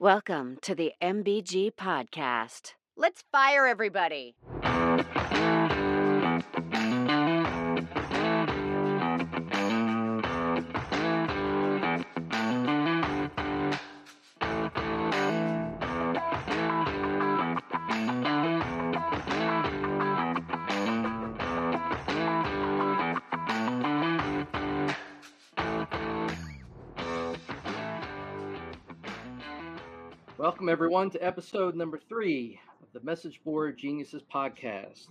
Welcome to the MBG Podcast. Let's fire everybody. Welcome, everyone, to episode number three of the Message Board Geniuses podcast.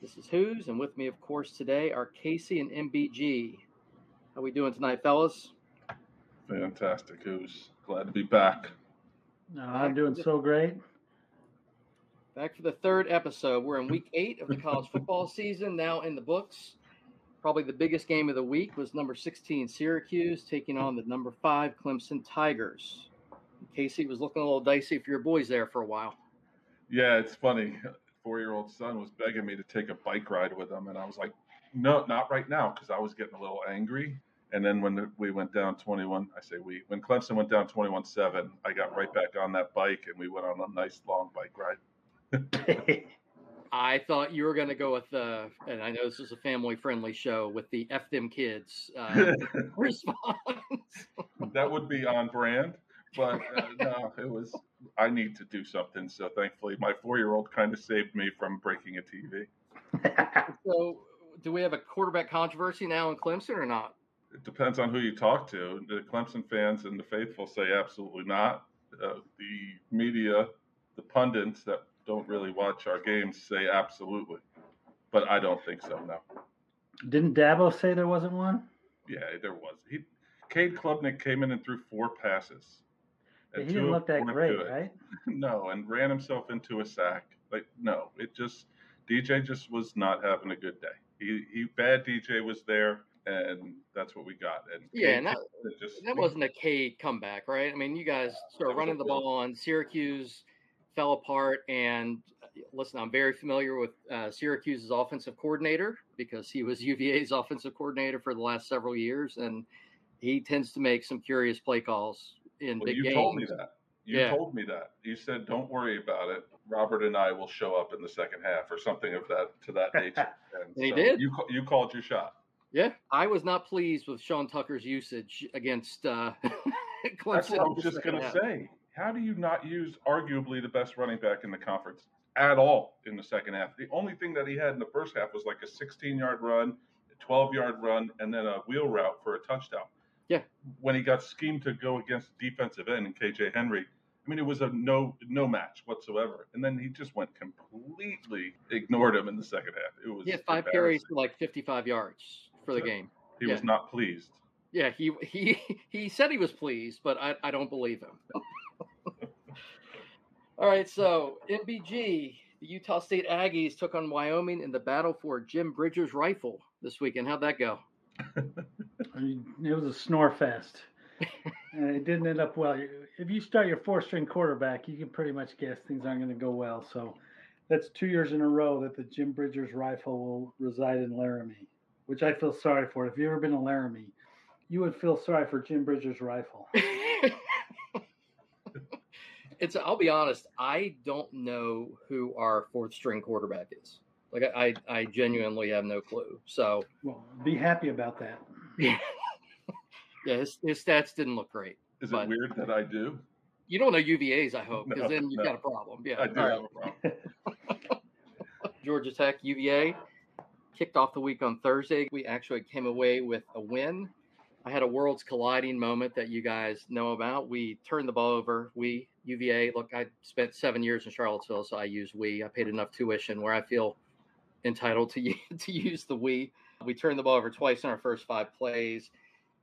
This is Hoos, and with me, of course, today are Casey and MBG. How we doing tonight, fellas? Fantastic. Hoos glad to be back. No, I'm doing so great. Back for the third episode. We're in week eight of the college football season, now in the books. Probably the biggest game of the week was number 16 Syracuse taking on the number five Clemson Tigers. Casey was looking a little dicey for your boys there for a while. Yeah, it's funny. Four year old son was begging me to take a bike ride with him, and I was like, no, not right now, because I was getting a little angry. And then when we went down 21, I say we, when Clemson went down 21 7, I got right back on that bike and we went on a nice long bike ride. I thought you were going to go with the, and I know this is a family friendly show, with the F them kids uh, response. that would be on brand but uh, no, it was. I need to do something. So thankfully, my four-year-old kind of saved me from breaking a TV. so, do we have a quarterback controversy now in Clemson or not? It depends on who you talk to. The Clemson fans and the faithful say absolutely not. Uh, the media, the pundits that don't really watch our games say absolutely, but I don't think so. No. Didn't Dabo say there wasn't one? Yeah, there was. He, Cade Klubnik came in and threw four passes he didn't look that great, good. right? no, and ran himself into a sack. Like no, it just DJ just was not having a good day. He he bad DJ was there, and that's what we got. And yeah, and that, just, that wasn't a K comeback, right? I mean, you guys started running the ball on Syracuse, fell apart, and uh, listen, I'm very familiar with uh, Syracuse's offensive coordinator because he was UVA's offensive coordinator for the last several years, and he tends to make some curious play calls in well, big you games. told me that. You Yeah. told me that. You said, "Don't worry about it. Robert and I will show up in the second half," or something of that to that nature. And, And he did. You you called your shot. Yeah, I was not pleased with Sean Tucker's usage against uh, Clemson. That's what I was just going to say. How do you not use arguably the best running back in the conference at all in the second half? The only thing that he had in the first half was like a 16 yard run, a 12 yard run, and then a wheel route for a touchdown. Yeah. When he got schemed to go against defensive end and KJ Henry, I mean, it was a no no match whatsoever. And then he just went completely ignored him in the second half. It was He had five carries for like 55 yards for the game. He yeah. was not pleased. Yeah, he he he said he was pleased, but I, I don't believe him. All right, so MBG, the Utah State Aggies took on Wyoming in the battle for Jim Bridger's rifle this weekend. How'd that go? I mean, it was a snore fest. and it didn't end up well. If you start your four string quarterback, you can pretty much guess things aren't going to go well. So that's two years in a row that the Jim Bridgers rifle will reside in Laramie, which I feel sorry for. If you've ever been to Laramie, you would feel sorry for Jim Bridgers' rifle. it's I'll be honest, I don't know who our fourth string quarterback is. Like I I, I genuinely have no clue. So Well, be happy about that. yeah, his, his stats didn't look great. Is But- it weird that I do? You don't know UVA's, I hope, because No, then you've no. got a problem. Yeah. I do All right. have a problem. Georgia Tech UVA kicked off the week on Thursday. We actually came away with a win. I had a worlds colliding moment that you guys know about. We turned the ball over. We UVA. Look, I spent seven years in Charlottesville, so I use we. I paid enough tuition where I feel entitled to to use the we. We turned the ball over twice in our first five plays.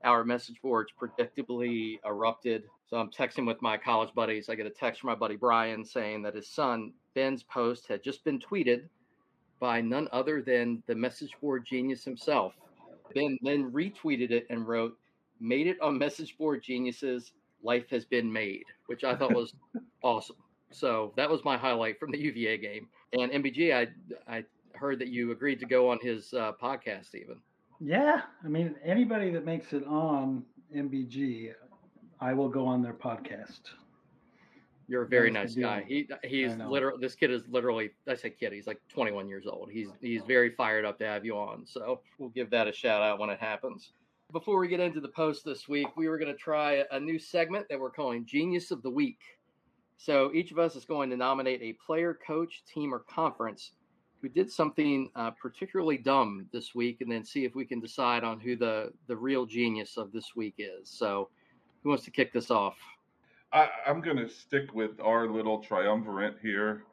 Our message boards predictably erupted. So I'm texting with my college buddies. I get a text from my buddy Brian saying that his son Ben's post had just been tweeted by none other than the message board genius himself. Ben then retweeted it and wrote, Made it on message board geniuses. Life has been made, which I thought was awesome. So that was my highlight from the UVA game. And MBG, I, I heard that you agreed to go on his uh, podcast, even. Yeah, I mean, anybody that makes it on MBG, I will go on their podcast. You're a very Nice guy. He he's know. literally this kid is literally I say kid, he's like 21 years old. He's he's very fired up to have you on. So we'll give that a shout out when it happens. Before we get into the post this week, we were going to try a new segment that we're calling Genius of the Week. So each of us is going to nominate a player, coach, team, or conference who did something uh, particularly dumb this week, and then see if we can decide on who the the real genius of this week is. So, who wants to kick this off? I, I'm going to stick with our little triumvirate here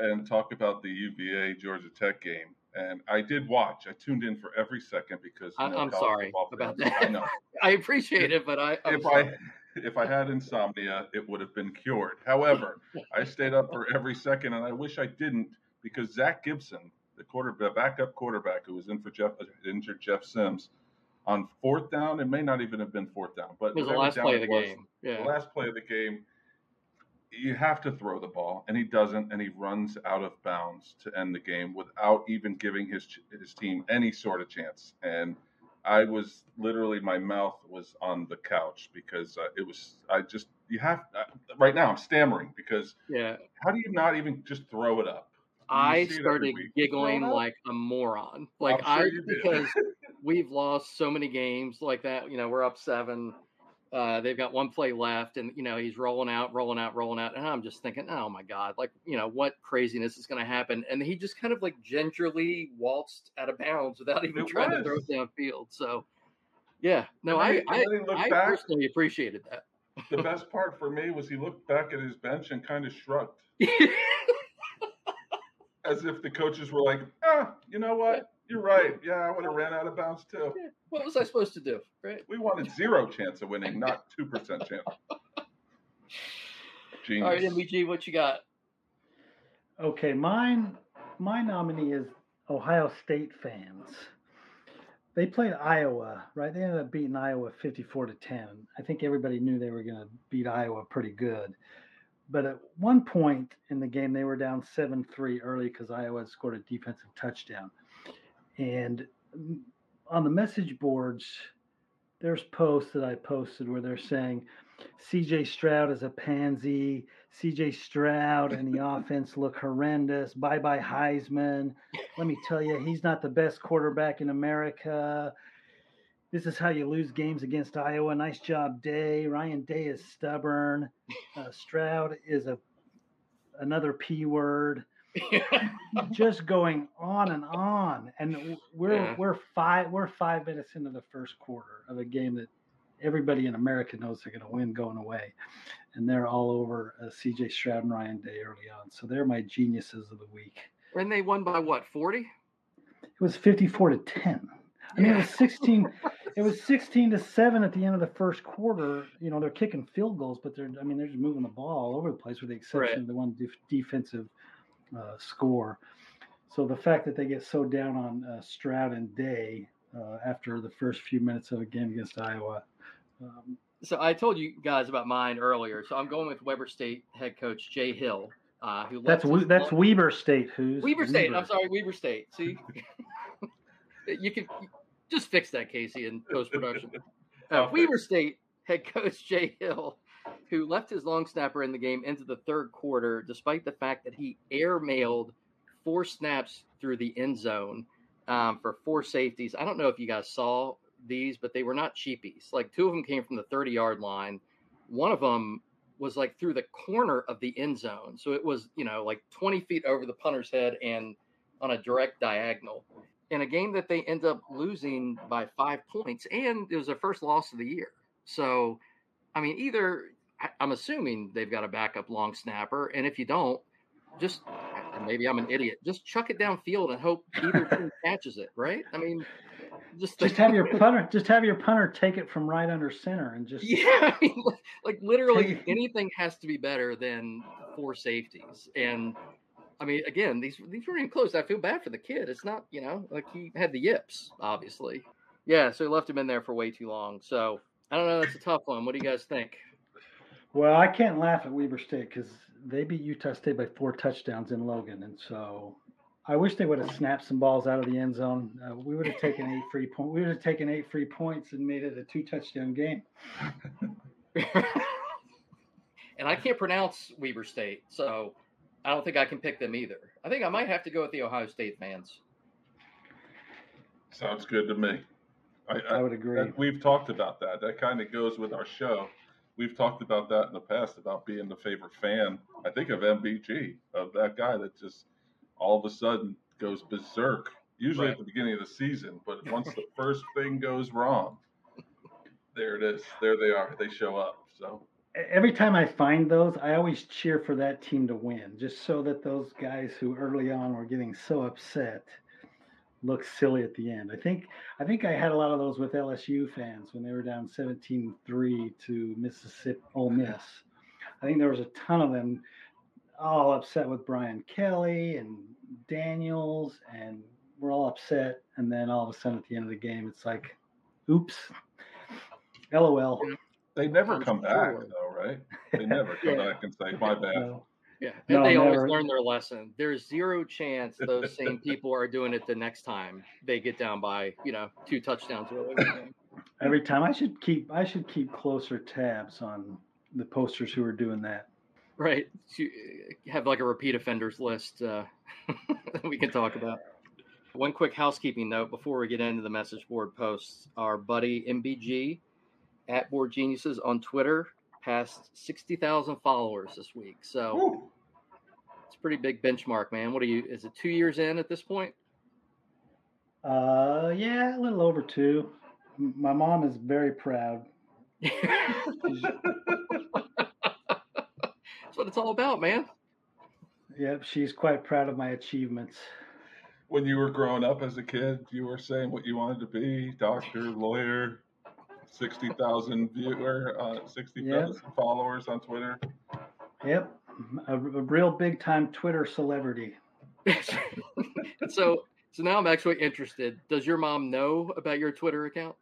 and talk about the UVA Georgia Tech game. And I did watch. I tuned in for every second because you know, I'm sorry about that. I know. I appreciate it, but I I'm if sorry. I if I had insomnia, it would have been cured. However, I stayed up for every second, and I wish I didn't because Zach Gibson, the quarter the backup quarterback who was in for Jeff injured Jeff Sims, on fourth down, it may not even have been fourth down, but it was the last play of the was, game. the last play of the game, you have to throw the ball, and he doesn't, and he runs out of bounds to end the game without even giving his his team any sort of chance. And I was literally my mouth was on the couch because uh, it was I just you have uh, right now I'm stammering because yeah. how do you not even just throw it up? You I see it every started giggling Throw it like a moron. Like I'm sure I you did. because we've lost so many games like that. You know, we're up seven. Uh, they've got one play left, and you know he's rolling out, rolling out, rolling out, and I'm just thinking, oh my god, like you know what craziness is going to happen? And he just kind of like gingerly waltzed out of bounds without even It trying to throw was. it downfield. So, yeah, no, And I then- I, and then he looked I back. personally appreciated that. The best part for me was he looked back at his bench and kind of shrugged, as if the coaches were like, "Ah, you know what? You're right. Yeah, I would have ran out of bounds too. what was I supposed to do? Right? We wanted zero chance of winning, not two percent chance." Genius. All right, MBG, what you got? Okay, mine my nominee is Ohio State fans. They played Iowa, right? They ended up beating Iowa 54 to 10. I think everybody knew they were going to beat Iowa pretty good. But at one point in the game, they were down 7 3 early because Iowa scored a defensive touchdown. And on the message boards, there's posts that I posted where they're saying CJ Stroud is a pansy. CJ Stroud and the offense look horrendous. Bye bye Heisman. Let me tell you, he's not the best quarterback in America. This is how you lose games against Iowa. Nice job, Day. Ryan Day is stubborn. Uh, Stroud is a another p word. Just going on and on, and we're Yeah. we're five we're five minutes into the first quarter of a game that everybody in America knows they're going to win going away, and they're all over uh, C.J. Stroud and Ryan Day early on. So they're my geniuses of the week. And they won by what, 40? It was fifty-four to ten. I mean, it was sixteen. it was sixteen to seven at the end of the first quarter. You know, they're kicking field goals, but they're I mean they're just moving the ball all over the place, with the exception Right. of the one def- defensive uh, score. So the fact that they get so down on uh, Stroud and Day uh, after the first few minutes of a game against Iowa. Um, So I told you guys about mine earlier. So I'm going with Weber State head coach Jay Hill, uh, who that's We- that's Weber State. Who's Weber State. I'm sorry, Weber State. See, you can just fix that, Casey, in post production. Uh, Weber. State head coach Jay Hill, who left his long snapper in the game into the third quarter, despite the fact that he airmailed four snaps through the end zone um, for four safeties. I don't know if you guys saw these, but they were not cheapies. Like two of them came from the 30 yard line. One of them was like through the corner of the end zone. So it was, you know, like 20 feet over the punter's head and on a direct diagonal in a game that they end up losing by five points. And it was their first loss of the year. So, I mean, either I- I'm assuming they've got a backup long snapper. And if you don't, just maybe I'm an idiot. Just chuck it downfield and hope either team catches it, right? I mean, just Just have your punter. Just have your punter take it from right under center and just yeah, I mean, like, like literally anything has to be better than four safeties. And I mean, again, these these weren't even close. I feel bad for the kid. It's not, you know, like he had the yips, obviously. Yeah, so he left him in there for way too long. So I don't know. That's a tough one. What do you guys think? Well, I can't laugh at Weber State because they beat Utah State by four touchdowns in Logan, and so I wish they would have snapped some balls out of the end zone. Uh, we would have taken eight free point. We would have taken eight free points and made it a two touchdown game. and I can't pronounce Weber State, so I don't think I can pick them either. I think I might have to go with the Ohio State fans. Sounds good to me. I, I would agree. that- we've talked about that. That kind of goes with our show. We've talked about that in the past about being the favorite fan. I think of MBG of that guy that just all of a sudden goes berserk. Usually Right. at the beginning of the season, but once the first thing goes wrong, there it is. There they are. They show up. So Every time I find those, I always cheer for that team to win, just so that those guys who early on were getting so upset look silly at the end. I think I think I had a lot of those with LSU fans when they were down 17-3 to Mississippi Ole Miss. I think there was a ton of them all upset with Brian Kelly and Daniels and we're all upset and then all of a sudden at the end of the game it's like oops. LOL. They never come back sure. though, right? They never come Yeah. back and say, "My bad." No. Yeah, and No, they always learn their lesson. There's zero chance those same people are doing it the next time they get down by you know two touchdowns early in the game. Every time I should keep I should keep closer tabs on the posters who are doing that. Right. To have like a repeat offenders list uh, that we can talk about. One quick housekeeping note before we get into the message board posts. Our buddy MBG at Board Geniuses on Twitter passed 60,000 followers this week. So Woo. it's a pretty big benchmark, man. What are you, is it two years in at this point? Uh, yeah, a little over two. My mom is very proud. That's what it's all about, man. Yep, she's quite proud of my achievements. When you were growing up as a kid, you were saying what you wanted to be: doctor, lawyer, sixty thousand viewer, uh, sixty thousand followers on Twitter. Yep, a, a real big time Twitter celebrity. so, so now I'm actually interested. Does your mom know about your Twitter account?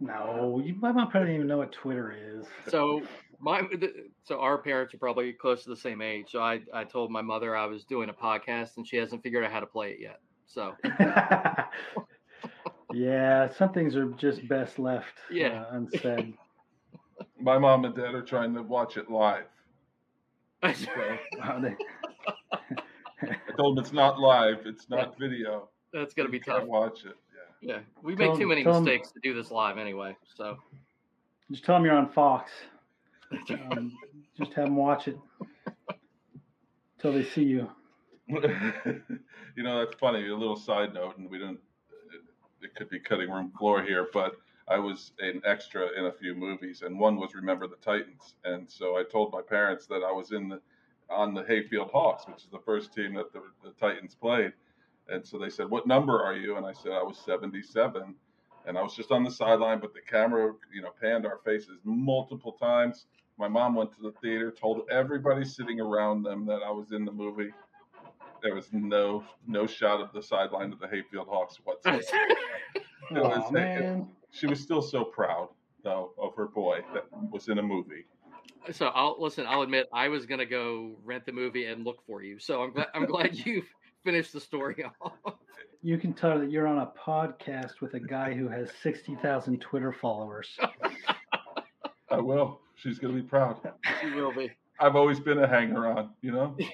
No, you, my mom probably doesn't even know what Twitter is. So my so our parents are probably close to the same age. So I I told my mother I was doing a podcast and she hasn't figured out how to play it yet. So yeah, some things are just best left Yeah. uh, unsaid. My mom and dad are trying to watch it live. So I told them it's not live, it's not video. that's gonna be You can't tough. Watch it. Yeah. Yeah, we Tell make too 'em- many tell 'em- mistakes to do this live anyway. So just tell them you're on Fox. Um, just have them watch it till they see you. you know, that's funny. A little side note, and we don't. It, could be cutting room floor here, but I was an extra in a few movies, and one was Remember the Titans, and so I told my parents that I was in the on the Hayfield Hawks, which is the first team that the, the Titans played, and so they said, "What number are you?" And I said, "I was 77." And I was just on the sideline, but the camera, you know, panned our faces multiple times. My mom went to the theater, told everybody sitting around them that I was in the movie. There was no no shot of the sideline of the Hayfield Hawks whatsoever. It was- Oh man, she was still so proud, though, of her boy that was in a movie. so I'll listen. I'll admit I was gonna go rent the movie and look for you. So I'm glad I'm glad you finished the story off. you can tell that you're on a podcast with a guy who has sixty thousand Twitter followers. I will. She's gonna be proud. She will be. I've always been a hanger on, you know.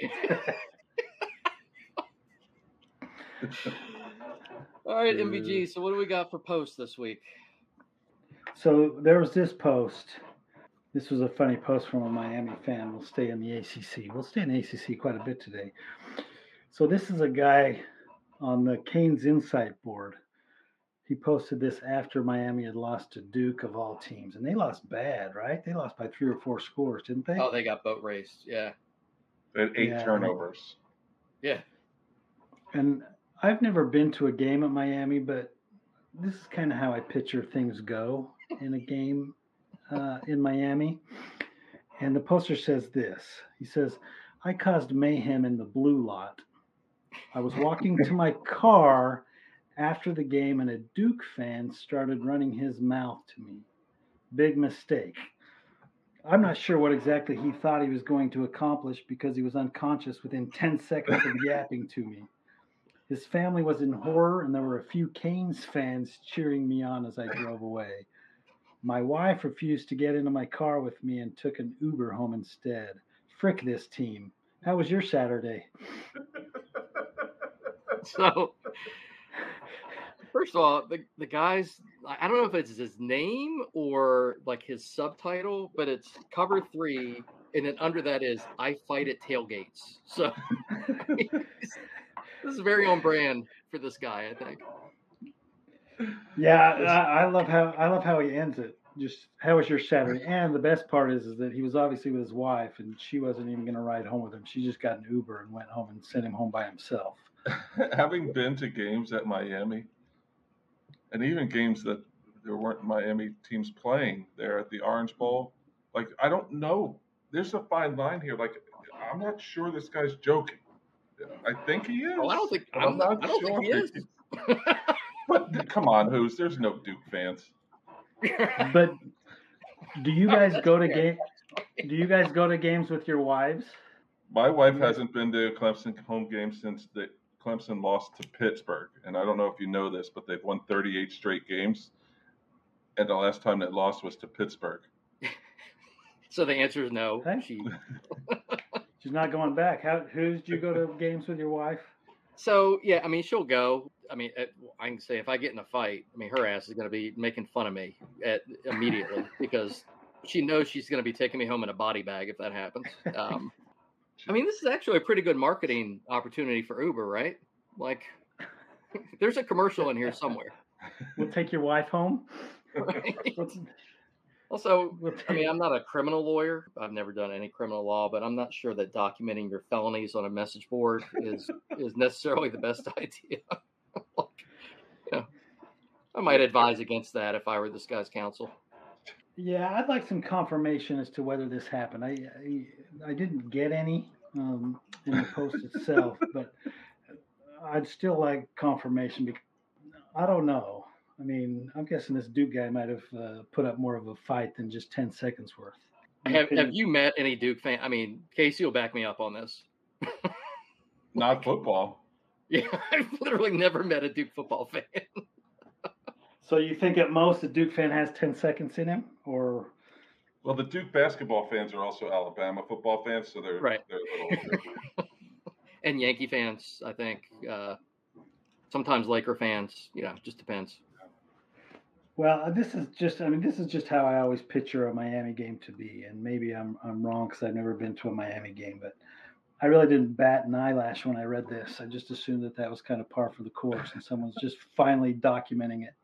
All right, MBG. Uh, so what do we got for post this week? So there was this post. This was a funny post from a Miami fan. We'll stay in the ACC. We'll stay in the ACC quite a bit today. So this is a guy on the Canes Insight board. He posted this after Miami had lost to Duke of all teams, and they lost bad, right? They lost by three or four scores, didn't they? Oh, they got boat raced. Yeah. They had eight Yeah. turnovers. Yeah. And I've never been to a game at Miami, but this is kind of how I picture things go in a game uh, in Miami. And the poster says this He says, I caused mayhem in the blue lot. I was walking to my car after the game, and a Duke fan started running his mouth to me. Big mistake. I'm not sure what exactly he thought he was going to accomplish because he was unconscious within 10 seconds of yapping to me. His family was in horror, and there were a few Canes fans cheering me on as I drove away. My wife refused to get into my car with me and took an Uber home instead. Frick this team. How was your Saturday? So, first of all, the the guys, I don't know if it's his name or like his subtitle, but it's cover three, and then under that is I fight at tailgates. So, this is very on brand for this guy, I think. Yeah, I, I love how I love how he ends it. Just how was your Saturday? And the best part is, is that he was obviously with his wife, and she wasn't even going to ride home with him. She just got an Uber and went home and sent him home by himself. Having been to games at Miami, and even games that there weren't Miami teams playing there at the Orange Bowl, like I don't know. There's a fine line here. Like I'm not sure this guy's joking. I think he is. Oh, I don't think but I'm, I don't think he is. But come on, who's there's no Duke fans. But do you guys go to game? Do you guys go to games with your wives? My wife hasn't been to a Clemson home game since the Clemson lost to Pittsburgh, and I don't know if you know this, but they've won 38 straight games, and the last time they lost was to Pittsburgh. so the answer is no. Hey. She, She's not going back. How? Who did you go to games with your wife? so yeah, I mean, she'll go. I mean, at, I can say if I get in a fight, I mean, her ass is going to be making fun of me at, immediately because she knows she's going to be taking me home in a body bag if that happens. Um, I mean, this is actually a pretty good marketing opportunity for Uber, right? Like, there's a commercial in here somewhere. We'll take your wife home. Right? Also, I mean, I'm not a criminal lawyer. I've never done any criminal law, but I'm not sure that documenting your felonies on a message board is is necessarily the best idea. like, you know, I might advise against that if I were this guy's counsel. Yeah, I'd like some confirmation as to whether this happened. I I, I didn't get any um, in the post itself, but I'd still like confirmation. Because I don't know. I mean, I'm guessing this Duke guy might have uh, put up more of a fight than just ten seconds worth. Have, have you met any Duke fan? I mean, Casey will back me up on this. Not football. Yeah, I've literally never met a Duke football fan. So you think at most a Duke fan has ten seconds in him, or Well, the Duke basketball fans are also Alabama football fans, so they're Right. they're a little. and Yankee fans, I think. Uh, sometimes Laker fans. You know, just depends. Well, uh, this is just, I mean, this is just how I always picture a Miami game to be. And maybe I'm, I'm wrong because I've never been to a Miami game, but I really didn't bat an eyelash when I read this. I just assumed that that was kind of par for the course and someone's just finally documenting it.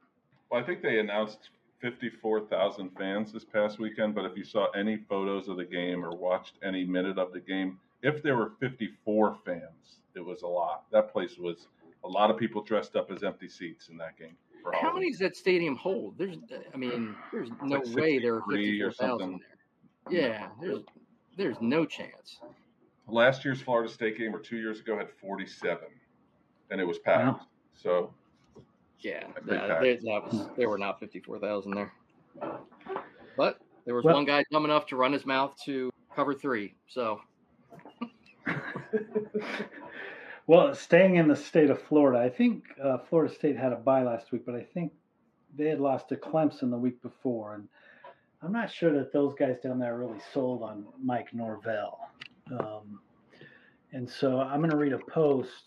Well, I think they announced 54,000 fans this past weekend, but if you saw any photos of the game or watched any minute of the game, if there were 54 fans, it was a lot. That place was a lot of people dressed up as empty seats in that game. For How Halloween. many does that stadium hold? There's, I mean, there's no like way there are 63 or fifty-four thousand there. Yeah, there's, there's no chance. Last year's Florida State game or two years ago had 47, and it was packed. Wow. So Yeah, That'd be yeah, there, that was there were not fifty-four thousand there, but there was Well- one guy dumb enough to run his mouth to cover three. So well, staying in the state of Florida, I think uh, Florida State had a bye last week, but I think they had lost to Clemson the week before. And I'm not sure that those guys down there really sold on Mike Norvell. Um, and so I'm going to read a post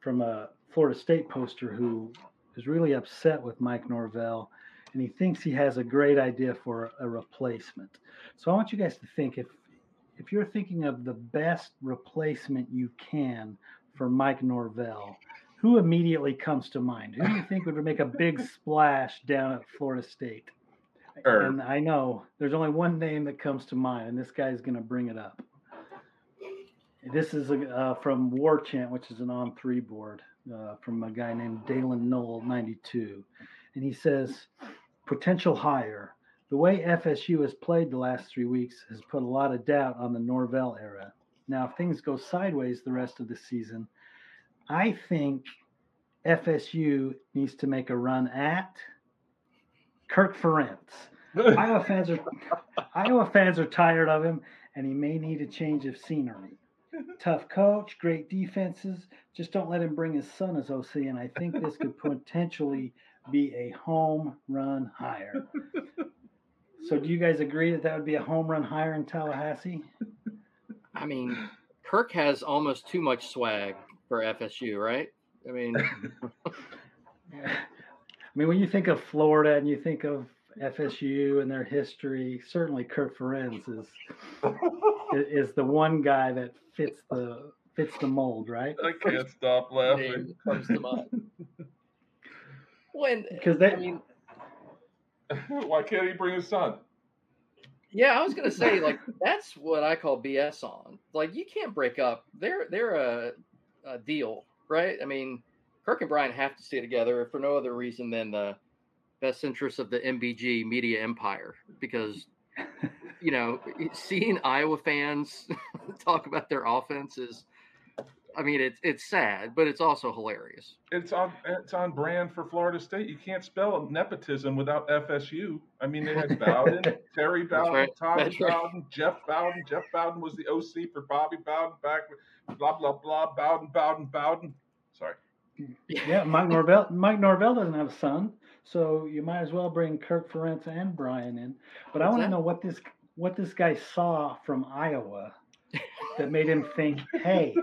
from a Florida State poster who is really upset with Mike Norvell, and he thinks he has a great idea for a replacement. So I want you guys to think if if you're thinking of the best replacement you can for Mike Norvell, who immediately comes to mind? Who do you think would make a big splash down at Florida State? Herb. And I know there's only one name that comes to mind, and this guy's going to bring it up. This is uh, from War Chant, which is an On3 board uh, from a guy named Dalen Knoll, 92. And he says, potential hire. The way FSU has played the last three weeks has put a lot of doubt on the Norvell era. Now, if things go sideways the rest of the season, I think FSU needs to make a run at Kirk Ferentz. Iowa fans are Iowa fans are tired of him, and he may need a change of scenery. Tough coach, great defenses. Just don't let him bring his son as OC, and I think this could potentially be a home run hire. So do you guys agree that that would be a home run hire in Tallahassee? I mean, Kirk has almost too much swag for FSU, right? I mean, Yeah. I mean, when you think of Florida and you think of FSU and their history, certainly Kirk Ferentz is is the one guy that fits the fits the mold, right? I can't stop laughing. comes to mind. When Because they, I mean, Why can't he bring his son? Yeah, I was gonna say like that's what I call BS on. Like you can't break up. They're they're a, a deal, right? I mean, Kirk and Brian have to stay together for no other reason than the best interests of the MBG media empire. Because you know, seeing Iowa fans talk about their offense is, I mean, it's it's sad, but it's also hilarious. It's on it's on brand for Florida State. You can't spell nepotism without FSU. I mean, they had Bowden, Terry Bowden, right. Tommy That's right. Bowden, Jeff Bowden. Jeff Bowden was the OC for Bobby Bowden back. Blah blah blah. Bowden, Bowden, Bowden. Sorry. yeah, Mike Norvell. Mike Norvell doesn't have a son, so you might as well bring Kirk Ferentz and Brian in. But I want to know what this what this guy saw from Iowa that made him think, "Hey,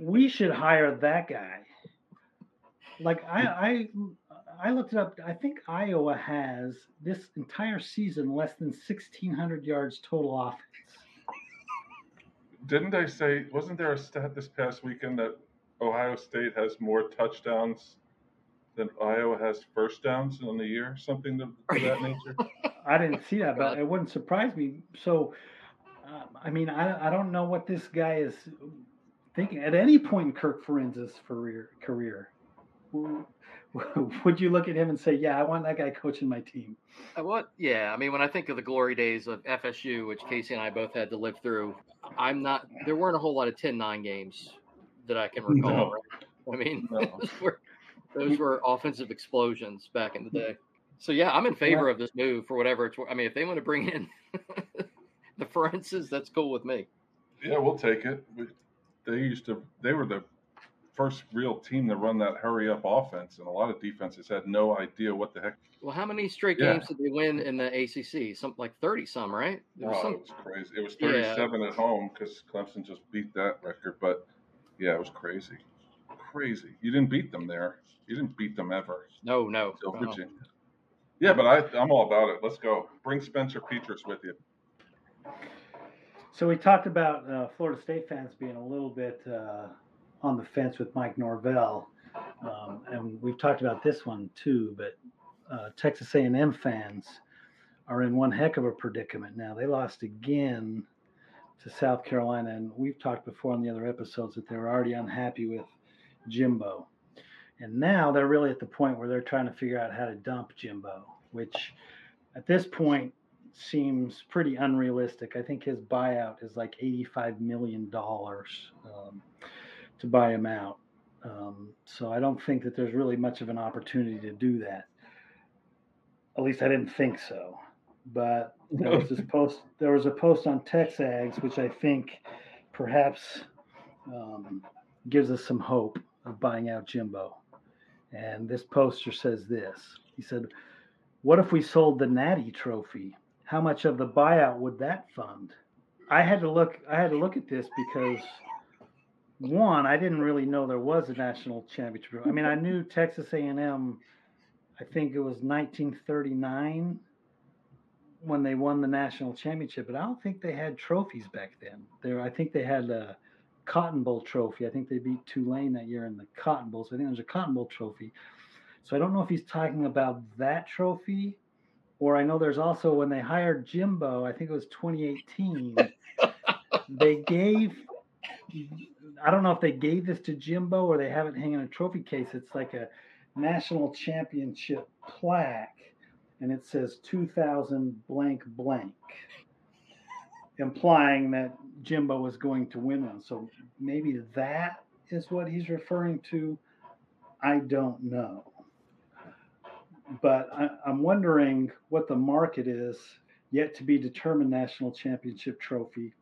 we should hire that guy." Like I, mm. I, I looked it up. I think Iowa has this entire season less than sixteen hundred yards total offense. Didn't I say? Wasn't there a stat this past weekend that Ohio State has more touchdowns than Iowa has first downs in the year? Something to, to that nature. I didn't see that, but it wouldn't surprise me. So, I mean, I, I don't know what this guy is thinking at any point in Kirk Ferentz's career. Career, would you look at him and say, "Yeah, I want that guy coaching my team"? Uh, What? Yeah, I mean, when I think of the glory days of FSU, which Casey and I both had to live through, I'm not. There weren't a whole lot of 10-9 games that I can recall. No. right? I mean, No. those were those were offensive explosions back in the day. So yeah, I'm in favor of this move for whatever it's. wor- I mean, if they want to bring in the Ferentzes, that's cool with me. Yeah, we'll take it. We, they used to. They were the first real team to run that hurry up offense, and a lot of defenses had no idea what the heck. Well, how many straight Yeah. games did they win in the ACC? Something like 30 some, right? There was Oh, some- it was crazy. It was Yeah. 37 at home because Clemson just beat that record. But yeah, it was crazy, crazy. You didn't beat them there. You didn't beat them ever. no, no. Till no. Uh-huh. Virginia. Yeah, but I, I'm all about it. Let's go. Bring Spencer Petras with you. So we talked about uh, Florida State fans being a little bit uh, on the fence with Mike Norvell, um, and we've talked about this one too. But uh, Texas A&M fans are in one heck of a predicament now. They lost again to South Carolina, and we've talked before on the other episodes that they were already unhappy with Jimbo, and now they're really at the point where they're trying to figure out how to dump Jimbo, which at this point seems pretty unrealistic. I think his buyout is like $85 million um, to buy him out. Um, so I don't think that there's really much of an opportunity to do that. At least I didn't think so. But there was this post. There was a post on Texags, which I think perhaps um, gives us some hope of buying out Jimbo. And this poster says this. He said, "What if we sold the Natty Trophy? How much of the buyout would that fund?" I had to look. I had to look at this because one, I didn't really know there was a national championship. I mean, I knew Texas A&M. I think it was 1939 when they won the national championship, but I don't think they had trophies back then. There, I think they had a Cotton Bowl trophy. I think they beat Tulane that year in the Cotton Bowl. So I think there's a Cotton Bowl trophy. So I don't know if he's talking about that trophy, or I know there's also when they hired Jimbo. I think it was 2018. they gave. I don't know if they gave this to Jimbo or they have it hanging in a trophy case. It's like a national championship plaque, and it says 2000 blank blank, implying that Jimbo was going to win one. So maybe that is what he's referring to. I don't know. But I, I'm wondering what the market is yet to be determined national championship trophy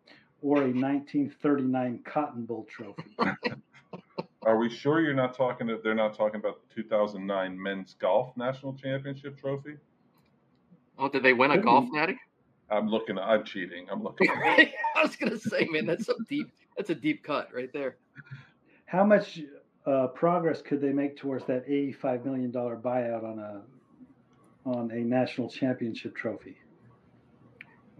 or a 1939 Cotton Bowl trophy. Are we sure you're not talking? To, they're not talking about the 2009 men's golf national championship trophy. Oh, did they win a Could golf be. natty? I'm looking. I'm cheating. I'm looking. I was gonna say, man, that's a deep. That's a deep cut right there. How much uh, progress could they make towards that eighty-five million dollar buyout on a on a national championship trophy?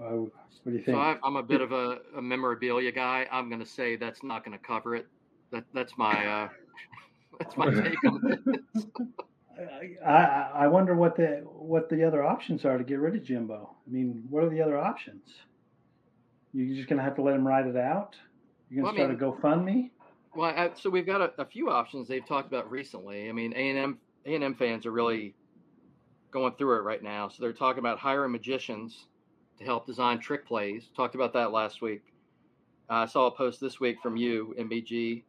Uh, what do you think? So I, I'm a bit of a, a memorabilia guy. I'm gonna say that's not gonna cover it. That that's my uh, that's my take on it. I, I I wonder what the what the other options are to get rid of Jimbo. I mean, what are the other options? You're just gonna have to let him ride it out. You're gonna Well, I start a GoFundMe. Well, I, so we've got a, a few options they've talked about recently. I mean, A and M A and M fans are really going through it right now. So they're talking about hiring magicians to help design trick plays. Talked about that last week. Uh, I saw a post this week from you, MBG,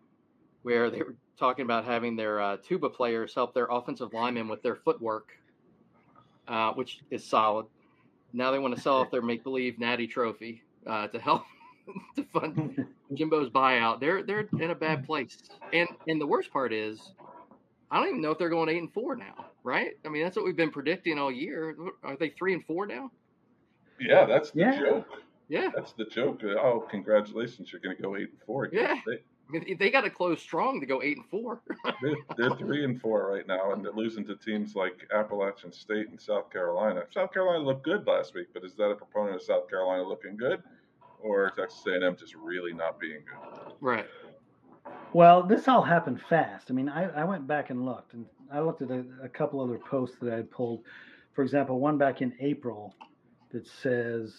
where they were talking about having their uh, tuba players help their offensive linemen with their footwork, uh, which is solid. Now they want to sell off their make believe Natty Trophy uh, to help to fund Jimbo's buyout. They're they're in a bad place. And and the worst part is, I don't even know if they're going eight and four now. Right? I mean, that's what we've been predicting all year. Are they three and four now? Yeah, that's the Yeah. joke. Yeah. That's the joke. Uh, oh, congratulations! You're going to go eight and four. again. Yeah. I mean, they got to close strong to go eight and four. They, they're three and four right now, and they're losing to teams like Appalachian State and South Carolina. South Carolina looked good last week, but is that a proponent of South Carolina looking good, or Texas A&M just really not being good? right. Well, this all happened fast. I mean, I, I went back and looked, and I looked at a, a couple other posts that I had pulled. For example, one back in April that says,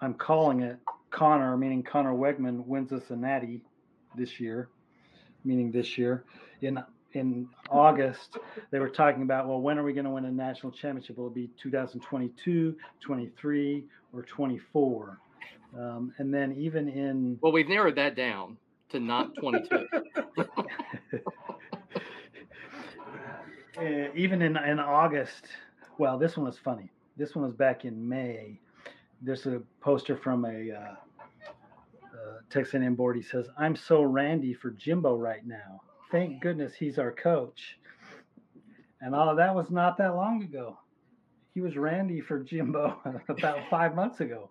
I'm calling it Connor, meaning Conner Weigman wins us a natty this year, meaning this year. In in August, they were talking about, well, when are we going to win a national championship? Will it be 2022, 23, or 24? Um, and then even in Well, we've narrowed that down to not twenty two. uh, even in in August, well, this one was funny. This one was back in May. There's a poster from a uh, uh, Texas A&M board. He says, "I'm so randy for Jimbo right now. Thank goodness he's our coach." And all of that was not that long ago. He was randy for Jimbo about five months ago.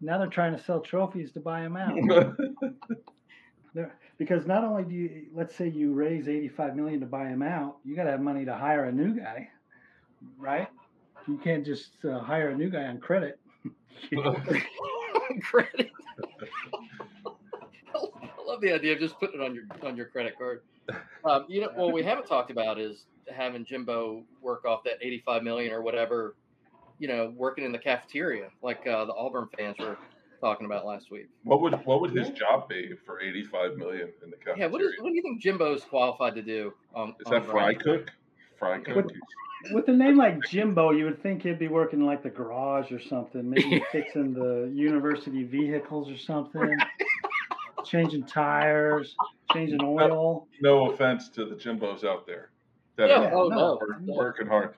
Now they're trying to sell trophies to buy him out. There- because not only do you let's say you raise 85 million to buy him out you got to have money to hire a new guy right you can't just uh, hire a new guy on credit credit. I love the idea of just putting it on your on your credit card. Um, you know, what we haven't talked about is having Jimbo work off that eighty-five million or whatever. You know, working in the cafeteria like uh, the Auburn fans were talking about last week. what would what would his job be for 85 million in the cafeteria? Yeah, what, is, what do you think Jimbo's qualified to do? On, is that the fry cook? Fry cook. What- with a name like jimbo you would think he'd be working in like the garage or something maybe fixing the university vehicles or something changing tires changing oil No offense to the Jimbos out there. That Yeah, are oh no. no, no. working hard.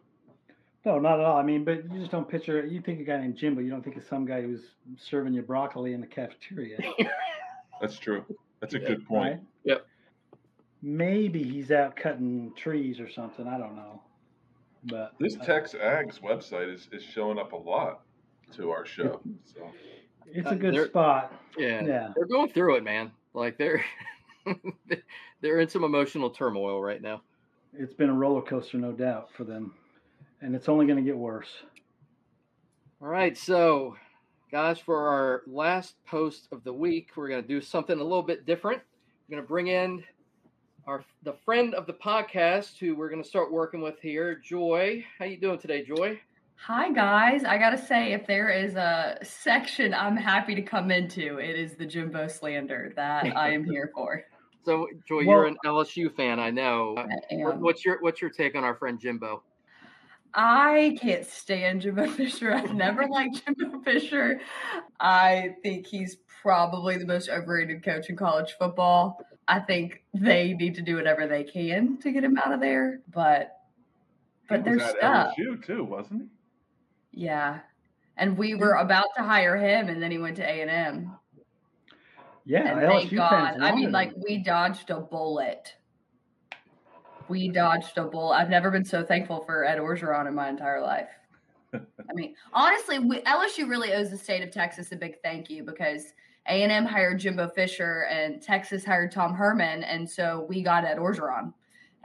No not at all i mean but you just don't picture you think a guy named jimbo you don't think of some guy who's serving you broccoli in the cafeteria That's true. That's a Yeah, good point. right? Yep. Maybe he's out cutting trees or something. I don't know. But This Tex Ags website is, is showing up a lot to our show. So it's Uh, a good there- spot. Yeah, Yeah. they're going through it, man. Like they're they're in some emotional turmoil right now. It's been a roller coaster, no doubt, for them. And it's only going to get worse. All right, so guys, for our last post of the week, we're going to do something a little bit different. We're going to bring in our the friend of the podcast who we're going to start working with here, Joy. How you doing today, Joy? Hi guys, I gotta say, if there is a section I'm happy to come into, it is the Jimbo slander that I am here for. So, Joy, Well- you're an LSU fan, I know. I am. what's your what's your take on our friend Jimbo? I can't stand Jimbo Fisher. I've never liked Jimbo Fisher. I think he's probably the most overrated coach in college football. I think they need to do whatever they can to get him out of there, but but he they're at stuck. LSU too, wasn't he? Yeah, and we were about to hire him, and then he went to A and M. Yeah, and LSU thank God. I mean, like we dodged a bullet. We dodged a bullet. I've never been so thankful for Ed Orgeron in my entire life. I mean, honestly, we, LSU really owes the state of Texas a big thank you because A and M hired Jimbo Fisher and Texas hired Tom Herman, and so we got Ed Orgeron,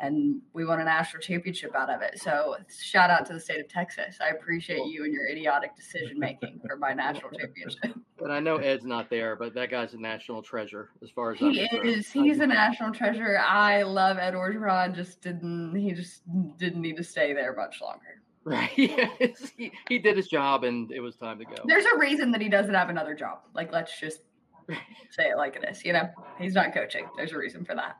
and we won a national championship out of it. So shout out to the state of Texas. I appreciate you and your idiotic decision making for my national championship. And I know Ed's not there, but that guy's a national treasure as far as I'm He concerned. is. He's a national treasure. I love Ed Orgeron. Just didn't. He just didn't need to stay there much longer. Right. Yes. he, he did his job and it was time to go. There's a reason that he doesn't have another job. Like, let's just say it like it is. You know, he's not coaching. There's a reason for that.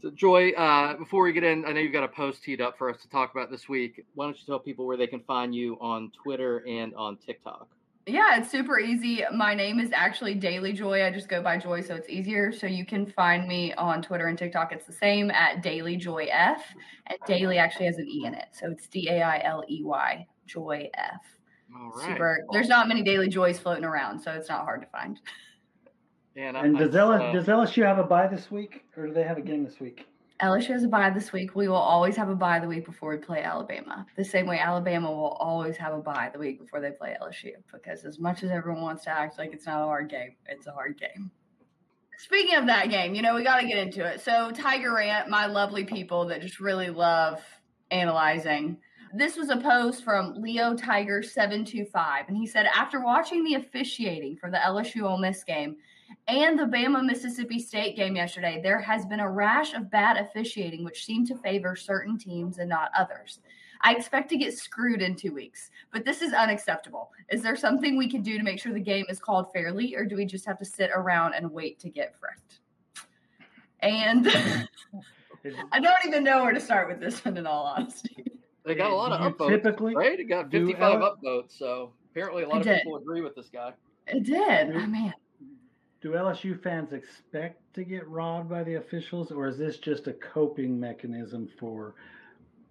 So, Joy, uh, before we get in, I know you've got a post teed up for us to talk about this week. Why don't you tell people where they can find you on Twitter and on TikTok? Yeah, it's super easy. My name is actually Dailey Joy. I just go by Joy, so it's easier. So you can find me on Twitter and TikTok. It's the same at Dailey Joy F, and Dailey actually has an E in it, so it's D A I L E Y Joy F. All right. Super. There's not many Dailey Joys floating around, so it's not hard to find. And, And I- does, L- uh, does LSU have a bye this week, or do they have a game this week? LSU has a bye this week. We will always have a bye the week before we play Alabama. The same way Alabama will always have a bye the week before they play LSU. Because as much as everyone wants to act like it's not a hard game, it's a hard game. Speaking of that game, you know, we got to get into it. So, Tiger Rant, my lovely people that just really love analyzing. This was a post from Leo Tiger 725 and he said after watching the officiating for the LSU Ole Miss game, and the Bama Mississippi State game yesterday, there has been a rash of bad officiating which seemed to favor certain teams and not others. I expect to get screwed in two weeks, but this is unacceptable. Is there something we can do to make sure the game is called fairly, or do we just have to sit around and wait to get fricked? And I don't even know where to start with this one, in all honesty. they got a lot of upvotes, typically- right? It got 55 upvotes, so apparently a lot of people agree with this guy. It did. Oh, man. Do LSU fans expect to get robbed by the officials, or is this just a coping mechanism for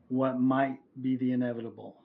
what might be the inevitable?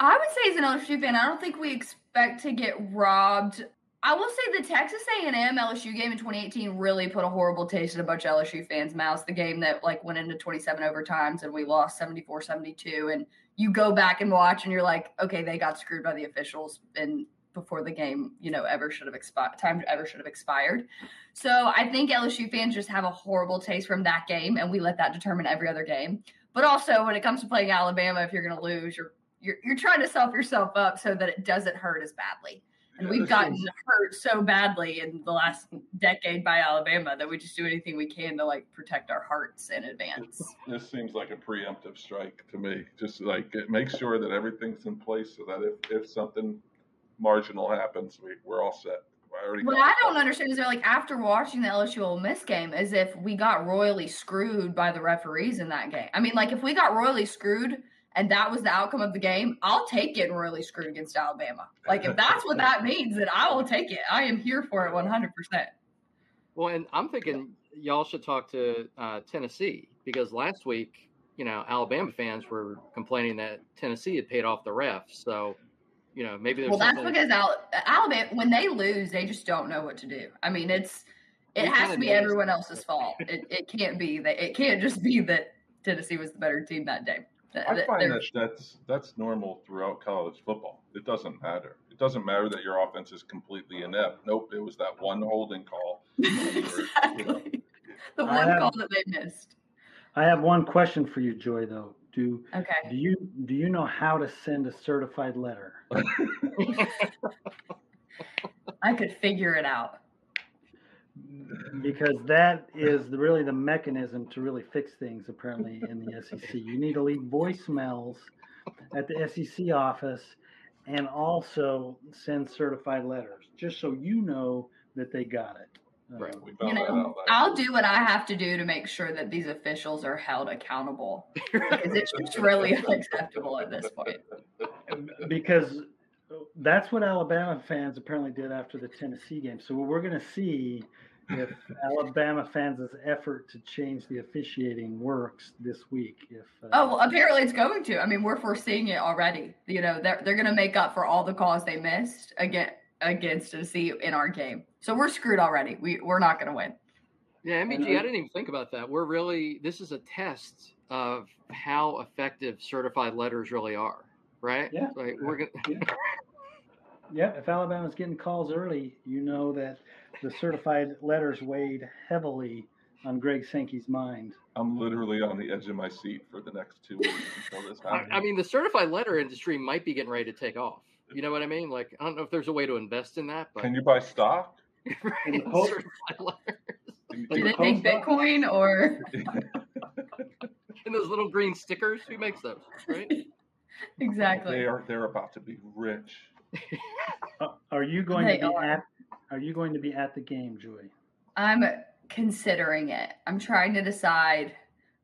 I would say as an LSU fan, I don't think we expect to get robbed. I will say the Texas A&M LSU game in 2018 really put a horrible taste in a bunch of LSU fans' mouths. The game that like went into 27 overtimes and we lost 74-72 and you go back and watch and you're like, okay, they got screwed by the officials and before the game, you know, ever should have expired, time ever should have expired. So I think LSU fans just have a horrible taste from that game, and we let that determine every other game. But also, when it comes to playing Alabama, if you're going to lose, you're you're you're trying to self yourself up so that it doesn't hurt as badly. And we've gotten hurt so badly in the last decade by Alabama that we just do anything we can to like protect our hearts in advance. This seems like a preemptive strike to me. Just like it makes sure that everything's in place so that if, if something marginal happens, we, we're all set. I What I don't understand is they're like after watching the LSU Ole Miss game, as if we got royally screwed by the referees in that game. I mean, like if we got royally screwed and that was the outcome of the game, I'll take getting royally screwed against Alabama. Like if that's what that means, then I will take it. I am here for it one hundred percent. Well, and I'm thinking y'all should talk to uh, Tennessee because last week, you know, Alabama fans were complaining that Tennessee had paid off the refs. So, you know, maybe there's Well, that's because Al- Alabama, when they lose, they just don't know what to do. I mean, it's it We has to be everyone that. else's fault. It, it can't be that it can't just be that Tennessee was the better team that day. I find that that's that's normal throughout college football. It doesn't matter. It doesn't matter that your offense is completely inept. Nope, it was that one holding call. exactly. The one have- call that they missed. I have one question for you, Joy. Though, do Okay. do you do you know how to send a certified letter? I could figure it out. Because that is the, really the mechanism to really fix things. Apparently, in the SEC, you need to leave voicemails at the SEC office, and also send certified letters, just so you know that they got it. Right. We You found that know, out last I'll do what I have to do to make sure that these officials are held accountable because it's just really unacceptable at this point. because that's what Alabama fans apparently did after the Tennessee game. So we're going to see if Alabama fans' effort to change the officiating works this week. If uh, Oh, well, apparently it's going to. I mean, we're foreseeing it already. You know, they're they're going to make up for all the calls they missed against against Tennessee in our game. So we're screwed already. We we're not going to win. Yeah, And MBG, I- I didn't even think about that. We're really, this is a test of how effective certified letters really are. right? Yeah. Like we're gonna. Yeah. Yeah, if Alabama's getting calls early, you know that the certified letters weighed heavily on Greg Sankey's mind. I'm literally on the edge of my seat for the next two weeks until this happens. I mean, the certified letter industry might be getting ready to take off. You know what I mean? Like, I don't know if there's a way to invest in that, but Can you buy stock? Right, Can you post- certified letters Can you- Like Do they a take post office? Bitcoin or and those little green stickers. Who makes those? Right? exactly? They are they're about to be rich. Uh, are you going They to be are. at? Are you going to be at the game, Joy? I'm considering it. I'm trying to decide.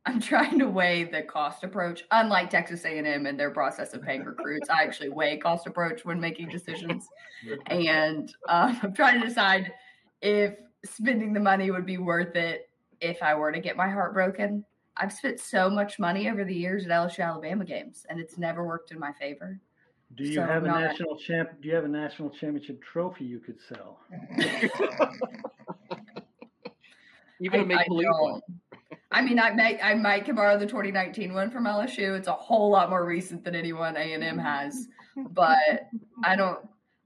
I'm trying to weigh the cost approach. Unlike Texas A&M and their process of paying recruits, I actually weigh cost approach when making decisions, and uh, I'm trying to decide if spending the money would be worth it if I were to get my heart broken. I've spent so much money over the years at LSU Alabama games, and it's never worked in my favor. Do you So have a not- national champ? Do you have a national championship trophy you could sell? Even a I- make believe one. Don't. I mean, I may I might can borrow the 2019 one from LSU. It's a whole lot more recent than anyone A and M has, but I don't.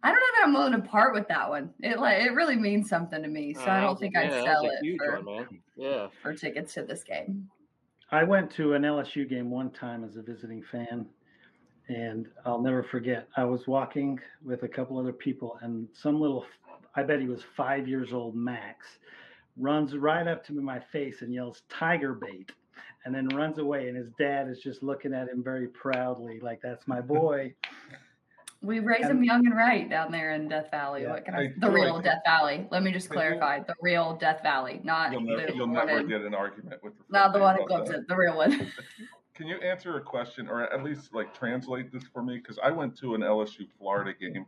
I don't know that I'm willing to part with that one. It like it really means something to me, so Uh, I don't think yeah, I'd sell it for, one. Yeah. for tickets to this game. I went to an LSU game one time as a visiting fan, and I'll never forget. I was walking with a couple other people, and some little, I bet he was five years old, Max, runs right up to my face, and yells "Tiger bait," and then runs away. And his dad is just looking at him very proudly, like that's my boy. We raise And- them young and right down there in Death Valley. Yeah. What can I? Hey, The real can- Death Valley. Let me just can you- clarify: the real Death Valley, not You'll never, the you'll one never in- get an argument with. your not the one in about that. Clemson, the real one. Can you answer a question, or at least like translate this for me? Because I went to an LSU Florida game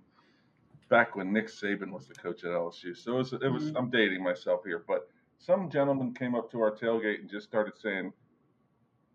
back when Nick Saban was the coach at LSU. So it was, it was Mhm. I'm dating myself here, but some gentleman came up to our tailgate and just started saying,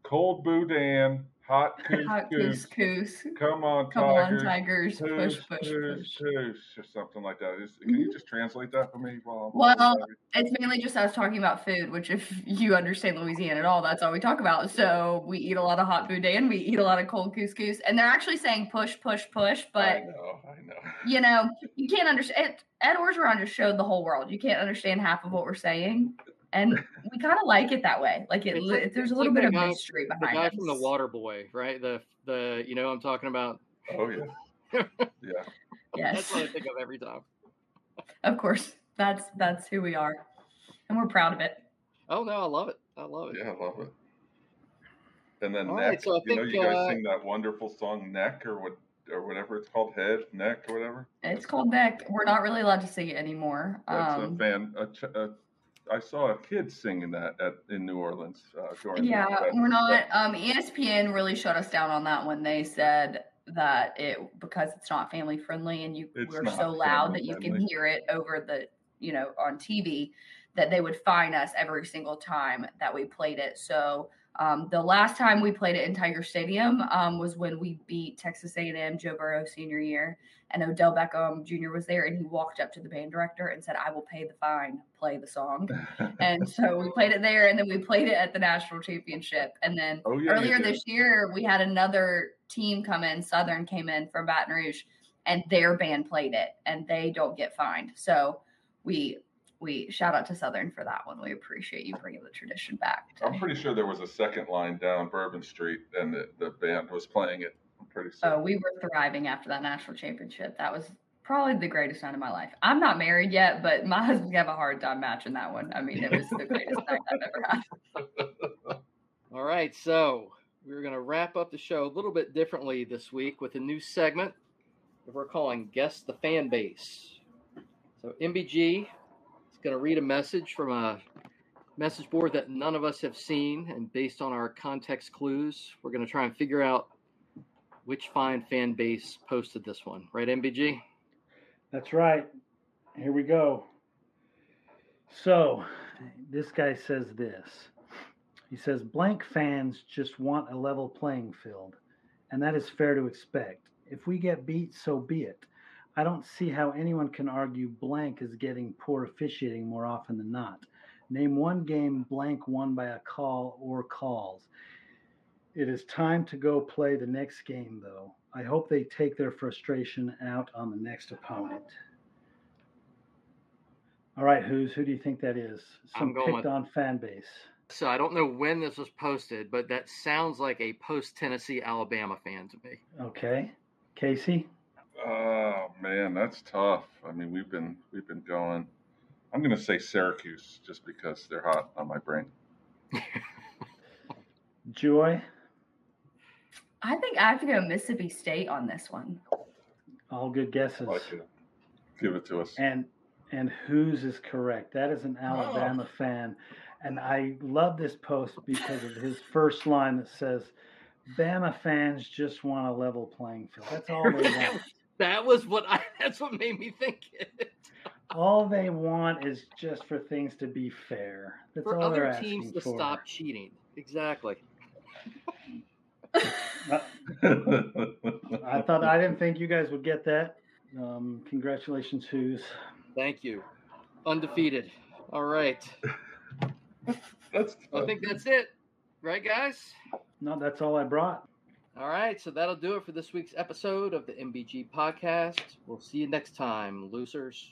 "Cold boudin, hot Hot couscous, couscous. come on, Come on, Tigers, Tigers. Push, push, push, push, push. push," or something like that. Is, can you just translate that for me? While I'm Well, It's mainly just us talking about food, which if you understand Louisiana at all, that's all we talk about. So we eat a lot of hot boudin, we eat a lot of cold couscous, and they're actually saying push, push, push. but I know, I know. You know, you can't understand. Ed Orgeron just showed the whole world. You can't understand half of what we're saying, and we kind of like it that way. Like it, It's li- there's a little like bit of guy- mystery The guy it. from the Waterboy, right? The the you know I'm talking about. Oh yeah, yeah. Yes, That's what I think of every time. of course. That's that's who we are, and we're proud of it. Oh no, I love it. I love it. Yeah, I love it. And then All neck, right, so I you know, you guys uh, sing that wonderful song "Neck" or what, or whatever it's called, head, neck, or whatever. It's called Neck. We're not really allowed to sing it anymore. That's Um, a fan. A, ch- a, I saw a kid singing that at in New Orleans uh, during. Yeah, we're not. Um, ESPN really shut us down on that one. They said that it because it's not family friendly and you It's we're so loud that you can hear it over the you know on TV that they would fine us every single time that we played it. So um, the last time we played it in Tiger Stadium um, was when we beat Texas A&M Joe Burrow senior year, and Odell Beckham Jr. was there, and he walked up to the band director and said, "I will pay the fine, play the song." and so we played it there and then we played it at the national championship and then Oh, yeah, earlier this year we had another team come in southern came in from baton rouge and their band played it and they don't get fined so we we shout out to southern for that one we appreciate you bringing the tradition back to- I'm pretty sure there was a second line down Bourbon Street, and the, the band was playing it. I'm pretty so oh, certain. we were thriving after that national championship that was probably the greatest night of my life i'm not married yet but my husband have a hard time matching that one i mean it was the greatest night i've ever had All right, so we're going to wrap up the show a little bit differently this week with a new segment that we're calling Guess the Fan Base. So, MBG is going to read a message from a message board that none of us have seen, and based on our context clues, we're going to try and figure out which fine fan base posted this one. Right, MBG? That's right. Here we go. So, this guy says this. He says, blank fans just want a level playing field, and that is fair to expect. If we get beat, so be it. I don't see how anyone can argue blank is getting poor officiating more often than not. Name one game blank won by a call or calls. It is time to go play the next game, though. I hope they take their frustration out on the next opponent. All right, who's who do you think that is? Some I'm going picked with- on fan base. So I don't know when this was posted, but that sounds like a post Tennessee Alabama fan to me. Okay, Casey. Oh man, that's tough. I mean, we've been we've been going. I'm going to say Syracuse just because they're hot on my brain. Joy. I think I have to go Mississippi State on this one. All good guesses. Like it. Give it to us. And and whose is correct? That is an Alabama oh. fan, and I love this post because of his first line that says, "Bama fans just want a level playing field. That's all they want. That was what I. That's what made me think it. all they want is just for things to be fair. That's For all they're other teams to for. stop cheating. Exactly. I thought I didn't think you guys would get that. Um, congratulations, who's. Thank you. Undefeated. All right. that's I think that's it. Right, guys? No, that's all I brought. All right. So that'll do it for this week's episode of the MBG podcast. We'll see you next time, losers.